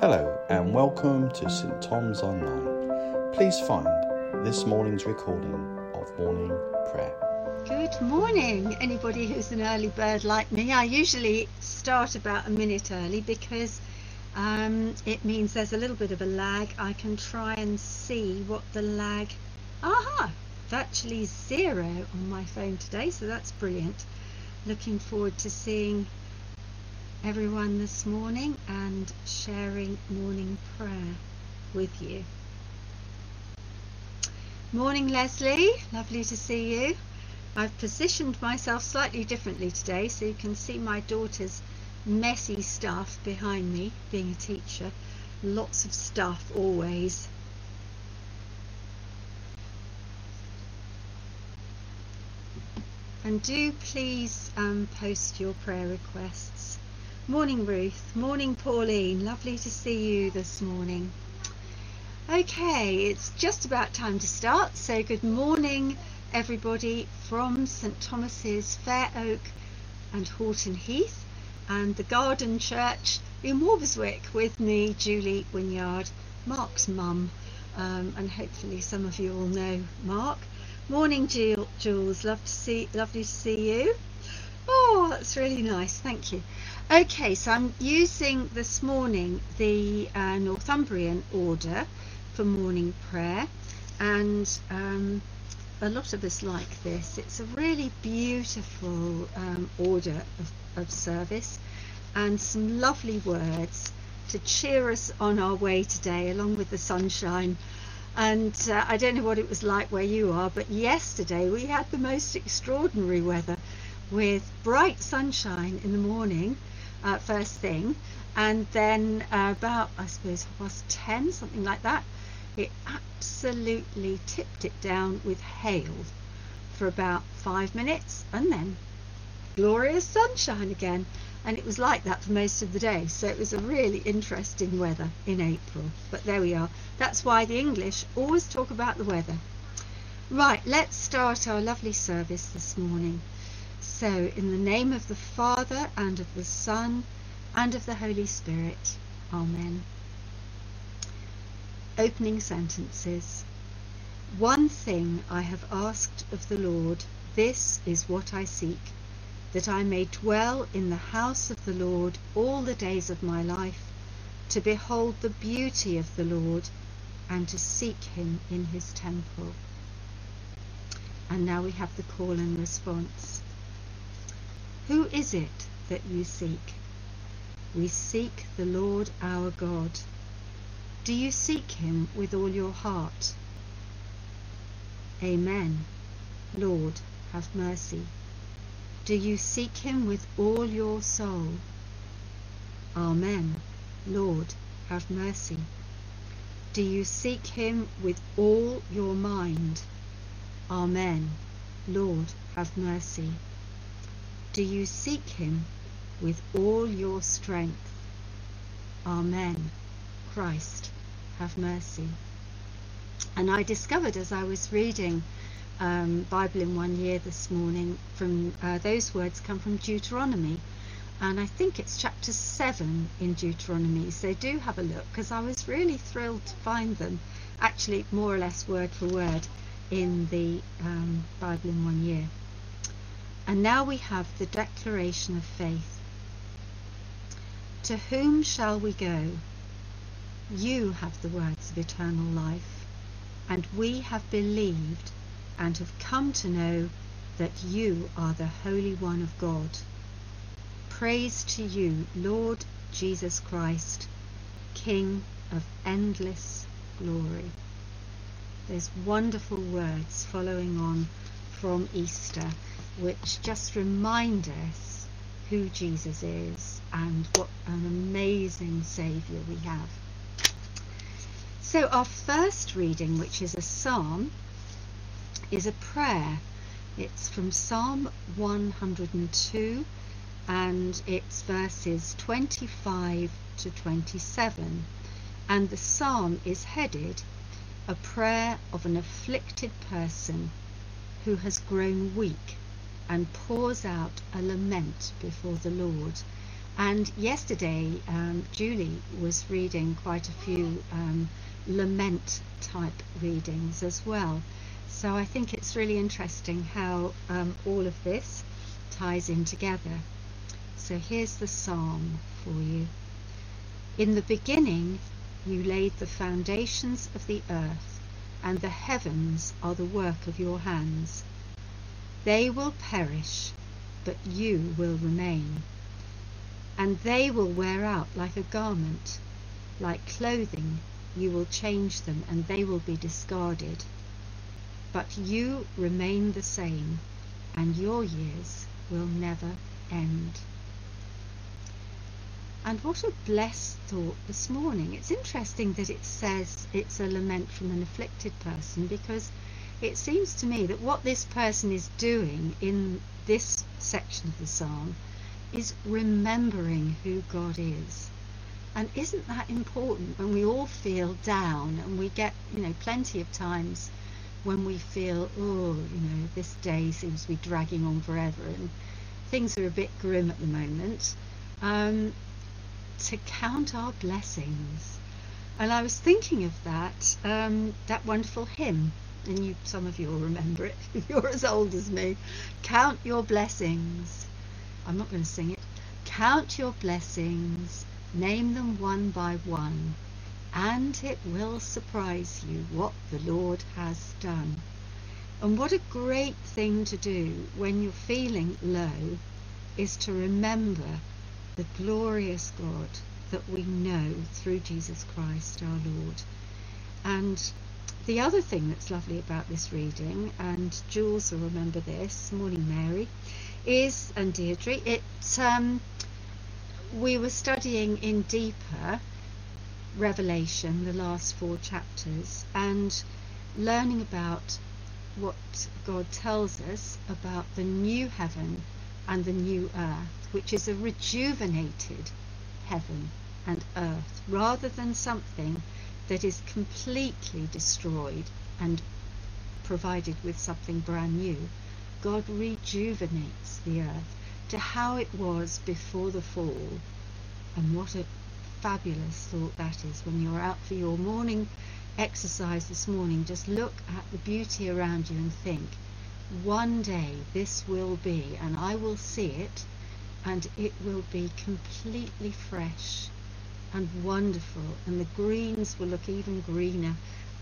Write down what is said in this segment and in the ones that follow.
Hello and welcome to St Thomas Online. Please find this morning's recording of morning prayer. Good morning, anybody who's an early bird like me. I usually start about a minute early because um, it means there's a little bit of a lag. I can try and see what the lag. Aha! Virtually zero on my phone today, so that's brilliant. Looking forward to seeing everyone this morning and sharing morning prayer with you. Morning, Leslie. Lovely to see you. I've positioned myself slightly differently today so you can see my daughter's messy stuff behind me, being a teacher. Lots of stuff always. And do please um, post your prayer requests Morning, Ruth. Morning, Pauline. Lovely to see you this morning. Okay, it's just about time to start. So, good morning, everybody from St Thomas's, Fair Oak and Horton Heath, and the Garden Church in Walberswick with me, Julie Winyard, Mark's mum, um, and hopefully some of you all know Mark. Morning, Jules. Love to see, lovely to see you. Oh, that's really nice. Thank you. Okay, so I'm using this morning the uh, Northumbrian order for morning prayer, and um, a lot of us like this. It's a really beautiful um, order of, of service and some lovely words to cheer us on our way today, along with the sunshine. And uh, I don't know what it was like where you are, but yesterday we had the most extraordinary weather with bright sunshine in the morning uh, first thing, and then uh, about I suppose was ten, something like that. It absolutely tipped it down with hail for about five minutes, and then glorious sunshine again. And it was like that for most of the day, so it was a really interesting weather in April. But there we are. That's why the English always talk about the weather. Right, let's start our lovely service this morning. So, in the name of the Father, and of the Son, and of the Holy Spirit. Amen. Opening sentences. One thing I have asked of the Lord, this is what I seek, that I may dwell in the house of the Lord all the days of my life, to behold the beauty of the Lord, and to seek him in his temple. And now we have the call and response. Who is it that you seek? We seek the Lord our God. Do you seek him with all your heart? Amen. Lord, have mercy. Do you seek him with all your soul? Amen. Lord, have mercy. Do you seek him with all your mind? Amen. Lord, have mercy. Do you seek him with all your strength? Amen. Christ, have mercy. And I discovered as I was reading um, Bible in one year this morning, from uh, those words come from Deuteronomy, and I think it's chapter seven in Deuteronomy. So do have a look because I was really thrilled to find them, actually more or less word for word, in the um, Bible in one year. And now we have the declaration of faith. To whom shall we go? You have the words of eternal life, and we have believed and have come to know that you are the Holy One of God. Praise to you, Lord Jesus Christ, King of endless glory. There's wonderful words following on from Easter which just remind us who Jesus is and what an amazing Saviour we have. So, our first reading, which is a psalm, is a prayer. It's from Psalm 102 and it's verses 25 to 27. And the psalm is headed A Prayer of an Afflicted Person Who Has Grown Weak and pours out a lament before the Lord. And yesterday, um, Julie was reading quite a few um, lament type readings as well. So I think it's really interesting how um, all of this ties in together. So here's the psalm for you. In the beginning, you laid the foundations of the earth, and the heavens are the work of your hands. They will perish, but you will remain. And they will wear out like a garment. Like clothing, you will change them, and they will be discarded. But you remain the same, and your years will never end. And what a blessed thought this morning. It's interesting that it says it's a lament from an afflicted person because it seems to me that what this person is doing in this section of the psalm is remembering who God is. And isn't that important when we all feel down and we get, you know, plenty of times when we feel, oh, you know, this day seems to be dragging on forever and things are a bit grim at the moment, um, to count our blessings. And I was thinking of that, um, that wonderful hymn, and you, some of you will remember it if you're as old as me. Count your blessings. I'm not going to sing it. Count your blessings, name them one by one, and it will surprise you what the Lord has done. And what a great thing to do when you're feeling low is to remember the glorious God that we know through Jesus Christ our Lord. And the other thing that's lovely about this reading, and Jules will remember this, morning Mary, is, and Deirdre, it, um, we were studying in deeper Revelation, the last four chapters, and learning about what God tells us about the new heaven and the new earth, which is a rejuvenated heaven and earth, rather than something that is completely destroyed and provided with something brand new. God rejuvenates the earth to how it was before the fall. And what a fabulous thought that is when you're out for your morning exercise this morning. Just look at the beauty around you and think, one day this will be, and I will see it, and it will be completely fresh and wonderful. And the greens will look even greener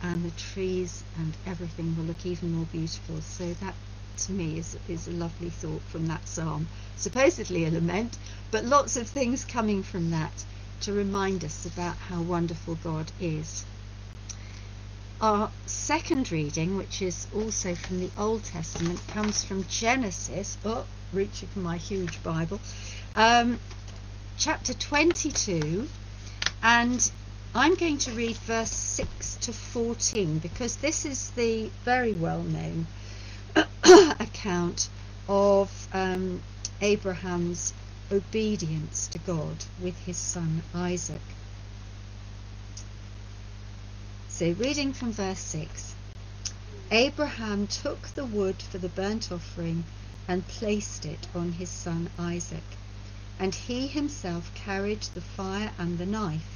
and the trees and everything will look even more beautiful. So that to me is, is a lovely thought from that psalm. Supposedly a lament but lots of things coming from that to remind us about how wonderful God is. Our second reading which is also from the Old Testament comes from Genesis. Oh reaching for my huge Bible. Um, chapter 22 and I'm going to read verse 6 to 14 because this is the very well known account of um, Abraham's obedience to God with his son Isaac. So, reading from verse 6 Abraham took the wood for the burnt offering and placed it on his son Isaac and he himself carried the fire and the knife.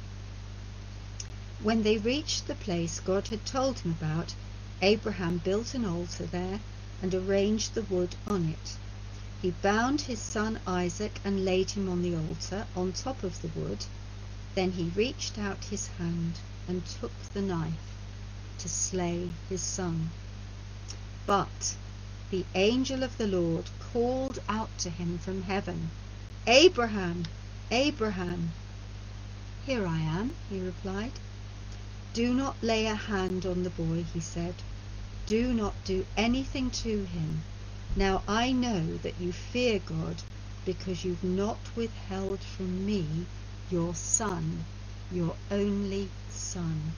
When they reached the place God had told him about, Abraham built an altar there and arranged the wood on it. He bound his son Isaac and laid him on the altar on top of the wood. Then he reached out his hand and took the knife to slay his son. But the angel of the Lord called out to him from heaven, Abraham, Abraham. Here I am, he replied. Do not lay a hand on the boy, he said. Do not do anything to him. Now I know that you fear God because you've not withheld from me your son, your only son.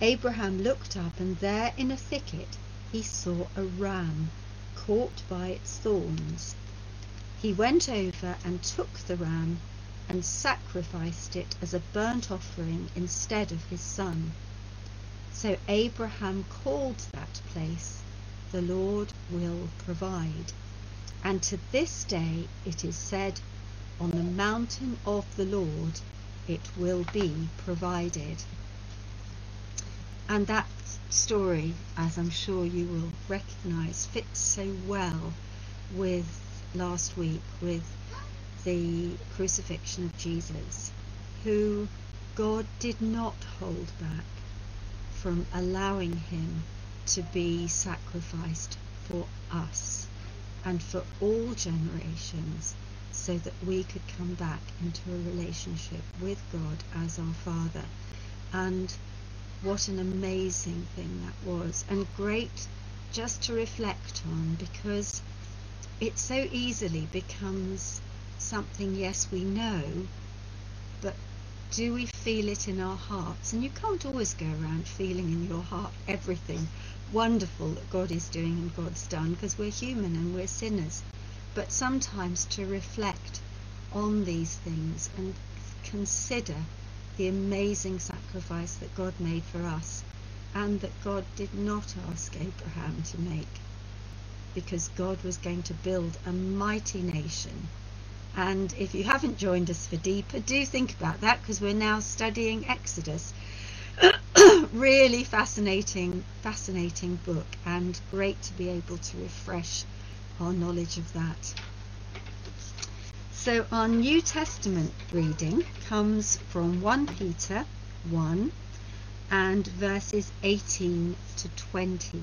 Abraham looked up, and there in a thicket he saw a ram caught by its thorns. He went over and took the ram and sacrificed it as a burnt offering instead of his son. So Abraham called that place, The Lord will provide. And to this day it is said, On the mountain of the Lord it will be provided. And that story, as I'm sure you will recognize, fits so well with last week, with the crucifixion of Jesus, who God did not hold back from allowing him to be sacrificed for us and for all generations so that we could come back into a relationship with God as our Father. And what an amazing thing that was, and great just to reflect on because it so easily becomes something, yes, we know, but do we feel it in our hearts? And you can't always go around feeling in your heart everything wonderful that God is doing and God's done because we're human and we're sinners. But sometimes to reflect on these things and consider the amazing sacrifice that God made for us and that God did not ask Abraham to make because God was going to build a mighty nation and if you haven't joined us for deeper, do think about that because we're now studying Exodus. really fascinating, fascinating book, and great to be able to refresh our knowledge of that. So, our New Testament reading comes from 1 Peter 1 and verses 18 to 20.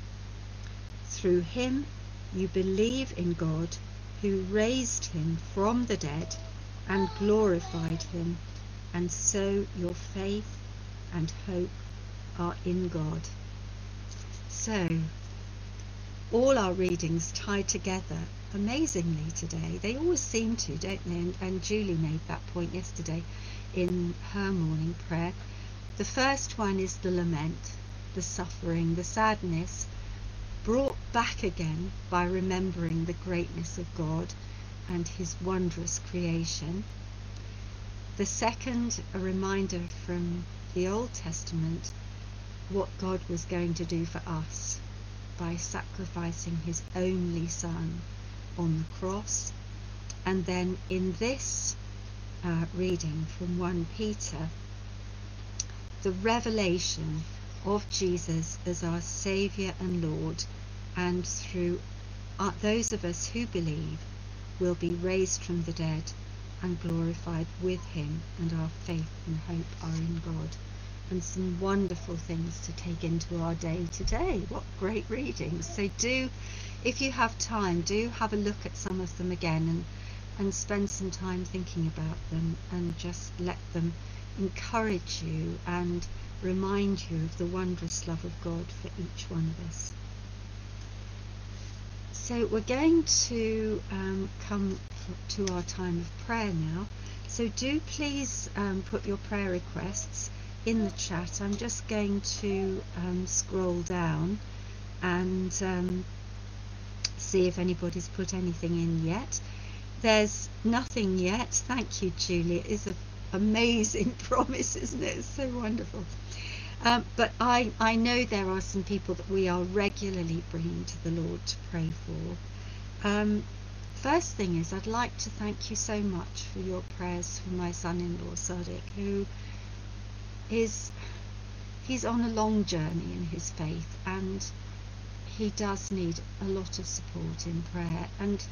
through him you believe in God, who raised him from the dead and glorified him, and so your faith and hope are in God. So, all our readings tie together amazingly today. They always seem to, don't they? And, and Julie made that point yesterday in her morning prayer. The first one is the lament, the suffering, the sadness, brought back again by remembering the greatness of God and his wondrous creation. The second, a reminder from the Old Testament what God was going to do for us by sacrificing his only Son on the cross. And then in this uh, reading from 1 Peter, the revelation of Jesus as our Saviour and Lord, and through uh, those of us who believe will be raised from the dead and glorified with Him, and our faith and hope are in God. And some wonderful things to take into our day today. What great readings! So, do, if you have time, do have a look at some of them again and, and spend some time thinking about them and just let them encourage you and remind you of the wondrous love of God for each one of us. So we're going to um, come to our time of prayer now. So do please um, put your prayer requests in the chat. I'm just going to um, scroll down and um, see if anybody's put anything in yet. There's nothing yet. Thank you, Julia. It is an amazing promise, isn't it? It's so wonderful. Um, but I, I know there are some people that we are regularly bringing to the Lord to pray for. Um, first thing is, I'd like to thank you so much for your prayers for my son-in-law Sadiq, who is he's on a long journey in his faith, and he does need a lot of support in prayer. And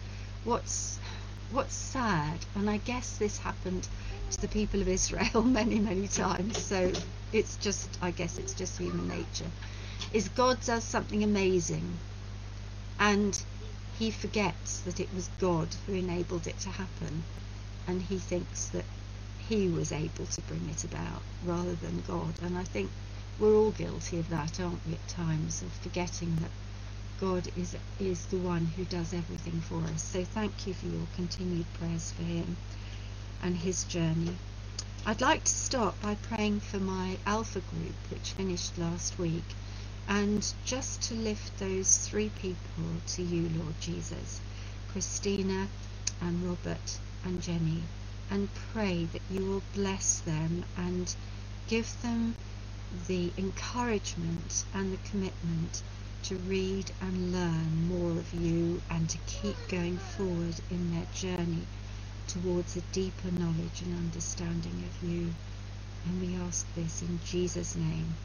what's what's sad, and I guess this happened to the people of Israel many, many times, so it's just, I guess it's just human nature, is God does something amazing and he forgets that it was God who enabled it to happen and he thinks that he was able to bring it about rather than God. And I think we're all guilty of that, aren't we, at times, of forgetting that God is is the one who does everything for us. So thank you for your continued prayers for him and his journey. I'd like to start by praying for my Alpha group, which finished last week, and just to lift those three people to you, Lord Jesus, Christina and Robert and Jenny, and pray that you will bless them and give them the encouragement and the commitment to read and learn more of you and to keep going forward in their journey towards a deeper knowledge and understanding of you. And we ask this in Jesus' name.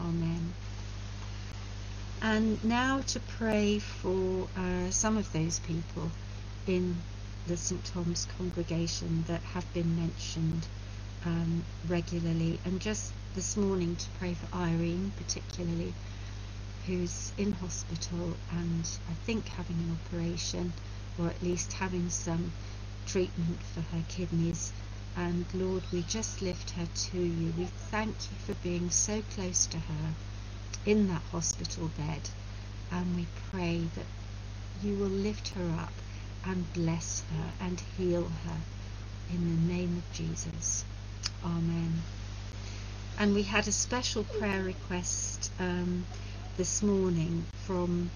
Amen. And now to pray for uh, some of those people in the St Thomas congregation that have been mentioned um, regularly, and just this morning to pray for Irene particularly who's in hospital and I think having an operation or at least having some treatment for her kidneys. And Lord, we just lift her to you. We thank you for being so close to her in that hospital bed. And we pray that you will lift her up and bless her and heal her in the name of Jesus. Amen. And we had a special prayer request. Um, this morning from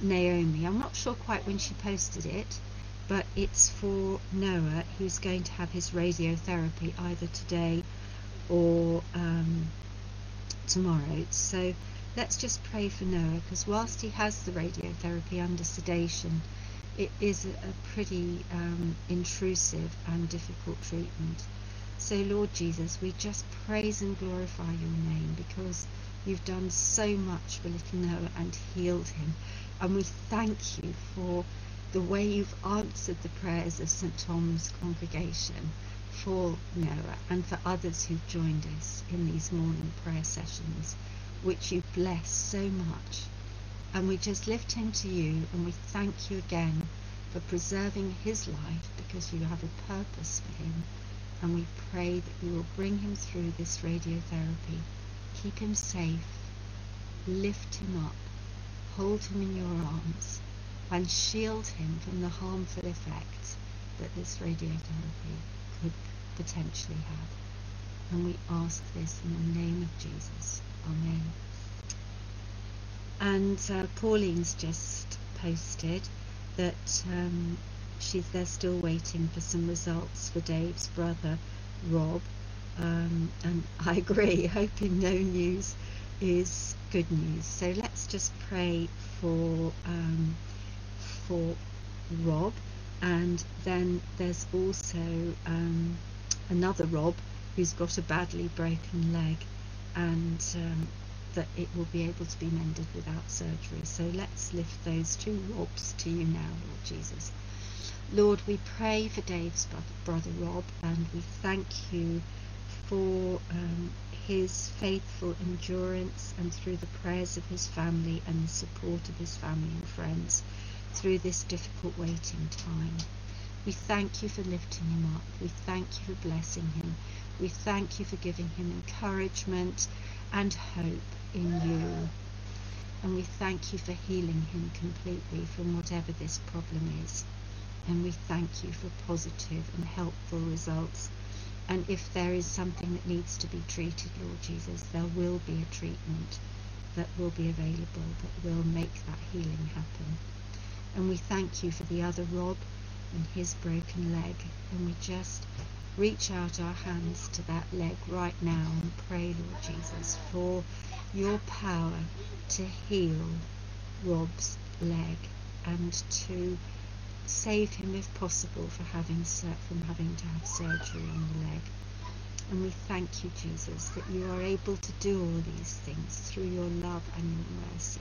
Naomi. I'm not sure quite when she posted it, but it's for Noah who's going to have his radiotherapy either today or um, tomorrow. So let's just pray for Noah because whilst he has the radiotherapy under sedation, it is a pretty um, intrusive and difficult treatment. So, Lord Jesus, we just praise and glorify your name because You've done so much for little Noah and healed him. And we thank you for the way you've answered the prayers of St. Tom's congregation for Noah and for others who've joined us in these morning prayer sessions, which you bless so much. And we just lift him to you and we thank you again for preserving his life because you have a purpose for him. And we pray that you will bring him through this radiotherapy keep him safe, lift him up, hold him in your arms, and shield him from the harmful effects that this radiotherapy could potentially have. And we ask this in the name of Jesus. Amen. And uh, Pauline's just posted that um, she's they're still waiting for some results for Dave's brother Rob um, and I agree, hoping no news is good news. So let's just pray for um, for Rob, and then there's also um, another Rob who's got a badly broken leg, and um, that it will be able to be mended without surgery. So let's lift those two Robs to you now, Lord Jesus. Lord, we pray for Dave's brother Rob, and we thank you for um, his faithful endurance and through the prayers of his family and the support of his family and friends through this difficult waiting time. We thank you for lifting him up. We thank you for blessing him. We thank you for giving him encouragement and hope in you. And we thank you for healing him completely from whatever this problem is. And we thank you for positive and helpful results and if there is something that needs to be treated, Lord Jesus, there will be a treatment that will be available that will make that healing happen. And we thank you for the other Rob and his broken leg. And we just reach out our hands to that leg right now and pray, Lord Jesus, for your power to heal Rob's leg and to save him if possible for having from having to have surgery on the leg. And we thank you, Jesus, that you are able to do all these things through your love and your mercy.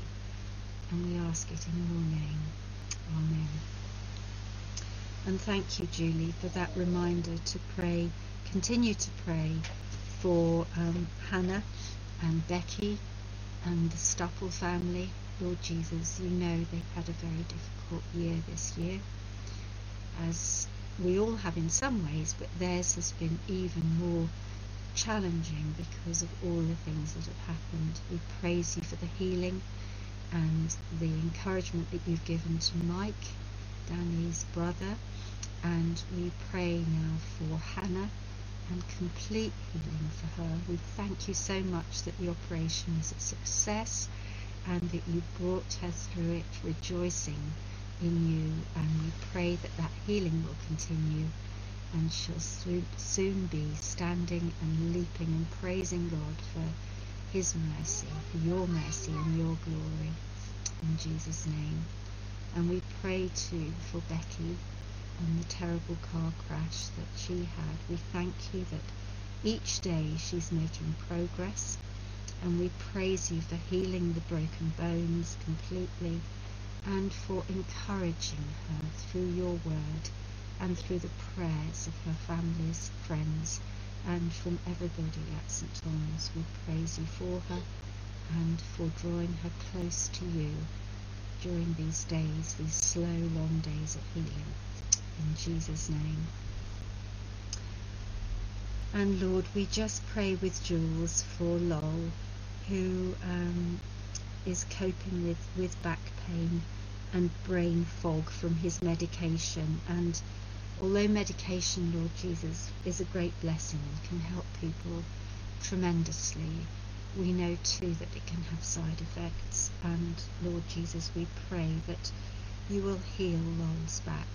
And we ask it in your name. Amen. And thank you, Julie, for that reminder to pray, continue to pray for um, Hannah and Becky and the Stupple family. Lord Jesus, you know they've had a very difficult year this year, as we all have in some ways, but theirs has been even more challenging because of all the things that have happened. We praise you for the healing and the encouragement that you've given to Mike, Danny's brother, and we pray now for Hannah and complete healing for her. We thank you so much that the operation was a success and that you brought her through it rejoicing in you and we pray that that healing will continue and she'll soon, be standing and leaping and praising God for his mercy, for your mercy and your glory. In Jesus name. And we pray too for Becky and the terrible car crash that she had. We thank you that each day she's making progress and we praise you for healing the broken bones completely and for encouraging her through your word and through the prayers of her family's friends and from everybody at St. Thomas. We praise you for her and for drawing her close to you during these days, these slow, long days of healing. In Jesus' name. And Lord, we just pray with Jules for Lol, who um, is coping with, with back pain and brain fog from his medication. And although medication, Lord Jesus, is a great blessing and can help people tremendously, we know too that it can have side effects. And Lord Jesus, we pray that you will heal Lol's back.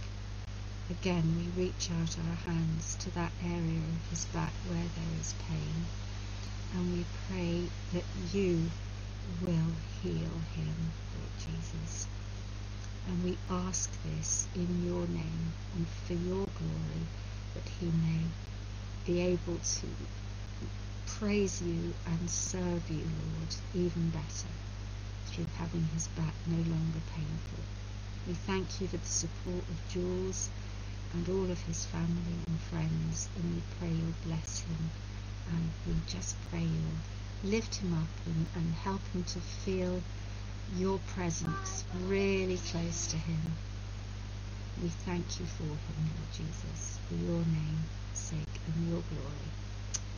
Again, we reach out our hands to that area of his back where there is pain. And we pray that you will heal him, Lord Jesus. And we ask this in your name and for your glory that he may be able to praise you and serve you, Lord, even better through having his back no longer painful. We thank you for the support of Jules and all of his family and friends, and we pray you'll bless him, and we just pray you'll lift him up and, and help him to feel your presence really close to him. We thank you for him, Lord Jesus, for your name's sake and your glory.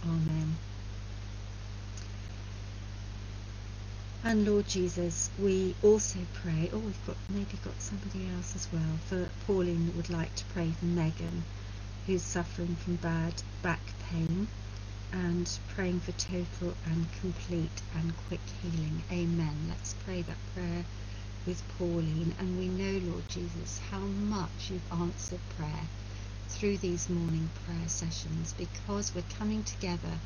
Amen. And Lord Jesus, we also pray, oh, we've got maybe got somebody else as well, for Pauline would like to pray for Megan, who's suffering from bad back pain, and praying for total and complete and quick healing. Amen. Let's pray that prayer with Pauline. And we know, Lord Jesus, how much you've answered prayer through these morning prayer sessions because we're coming together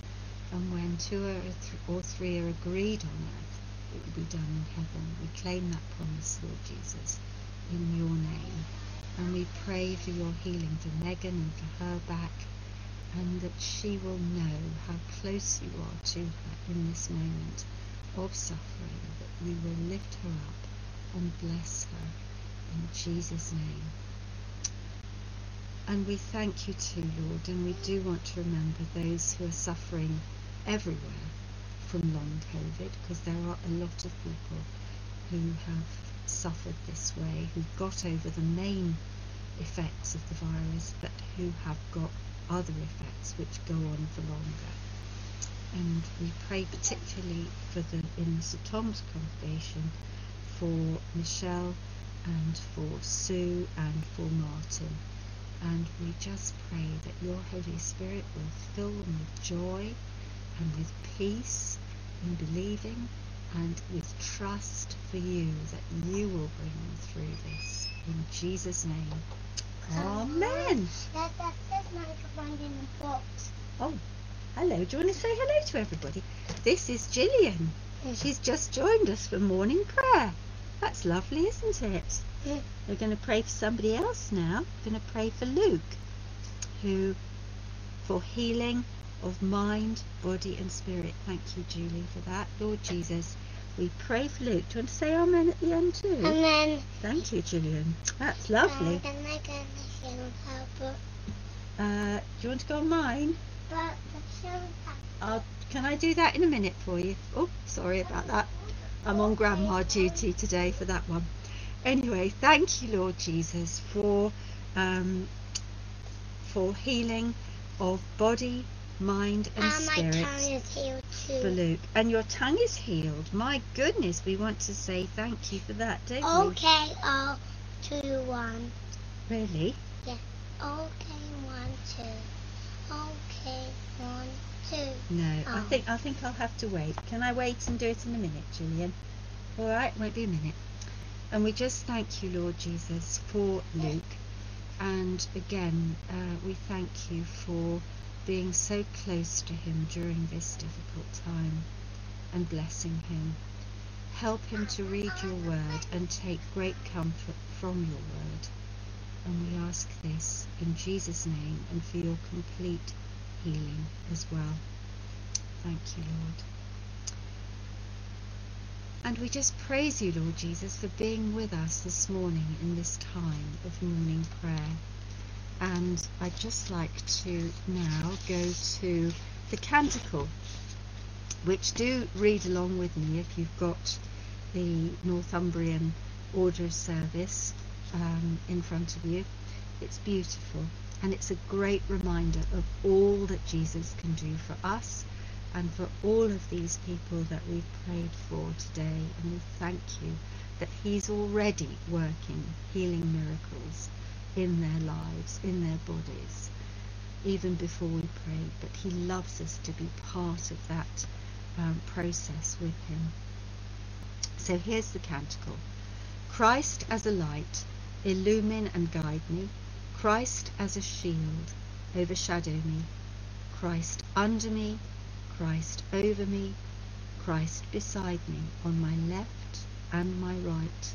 and when two or, th- or three are agreed on earth, it will be done in heaven. We claim that promise, Lord Jesus, in your name. And we pray for your healing for Megan and for her back, and that she will know how close you are to her in this moment of suffering, that you will lift her up and bless her in Jesus' name. And we thank you too, Lord, and we do want to remember those who are suffering everywhere from long COVID because there are a lot of people who have suffered this way, who got over the main effects of the virus, but who have got other effects which go on for longer. And we pray particularly for the in St Thomas congregation for Michelle and for Sue and for Martin. And we just pray that your Holy Spirit will fill them with joy and with peace in believing and with trust for you that you will bring them through this. In Jesus' name. Amen. That, that says microphone in the box. Oh, hello. Do you want to say hello to everybody? This is Gillian. She's just joined us for morning prayer. That's lovely, isn't it? We're going to pray for somebody else now. We're going to pray for Luke, who, for healing of mind, body, and spirit. Thank you, Julie, for that. Lord Jesus, we pray for Luke. Do you want to say amen at the end too? And then Thank you, Julian. That's lovely. uh, then I'm gonna in her Uh, do you want to go on mine? but the children I'll, can I do that in a minute for you? Oh, sorry about that. I'm on grandma duty today for that one. Anyway, thank you, Lord Jesus, for um, for healing of body, mind, and, and my spirit tongue is healed too. for Luke. And your tongue is healed. My goodness, we want to say thank you for that, don't Okay, all two, one. we? Really? Okay, one, two. Okay, one, two. No, I Oh. think I think I'll have to wait. Can I wait and do it in a minute, Julian? All right, won't be a minute. And we just thank you, Lord Jesus, for Luke. And again, uh, we thank you for being so close to him during this difficult time and blessing him. Help him to read your word and take great comfort from your word. And we ask this in Jesus' name and for your complete healing as well. Thank you, Lord. And we just praise you, Lord Jesus, for being with us this morning in this time of morning prayer. And I'd just like to now go to the canticle, which do read along with me if you've got the Northumbrian Order of Service um, in front of you. It's beautiful and it's a great reminder of all that Jesus can do for us and for all of these people that we've prayed for today. And we thank you that He's already working healing miracles in their lives, in their bodies, even before we pray. But He loves us to be part of that um, process with Him. So here's the canticle Christ as a light, illumine and guide me. Christ as a shield, overshadow me. Christ under me, Christ over me, Christ beside me, on my left and my right.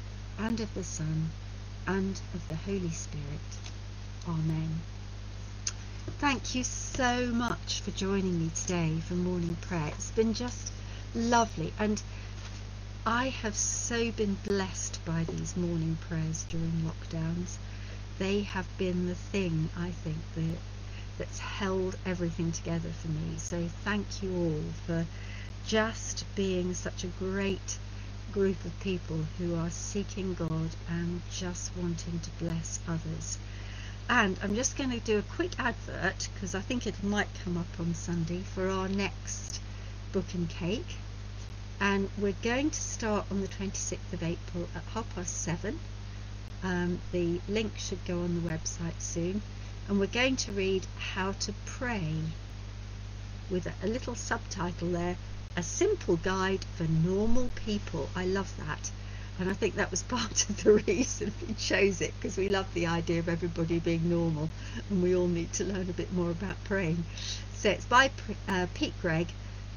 and of the Son, and of the Holy Spirit. Amen. Thank you so much for joining me today for morning prayer. It's been just lovely, and I have so been blessed by these morning prayers during lockdowns. They have been the thing, I think, that that's held everything together for me. So thank you all for just being such a great group of people who are seeking God and just wanting to bless others. And I'm just going to do a quick advert because I think it might come up on Sunday for our next book and cake. And we're going to start on the 26th of April at half past seven. Um, the link should go on the website soon. And we're going to read How to Pray with a, a little subtitle there A Simple Guide for Normal People. I love that. And I think that was part of the reason we chose it because we love the idea of everybody being normal and we all need to learn a bit more about praying. So it's by uh, Pete Greig,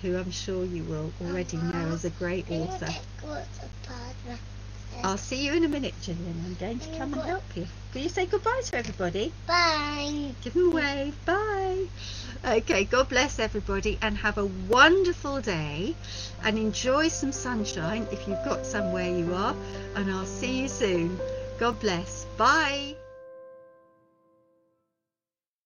who I'm sure you will already know as a great author. I'll see you in a minute, Gillian. I'm going to come and help you. Can you say goodbye to everybody? Bye. Give them a wave. Bye. Okay, God bless everybody and have a wonderful day and enjoy some sunshine if you've got somewhere you are. And I'll see you soon. God bless. Bye.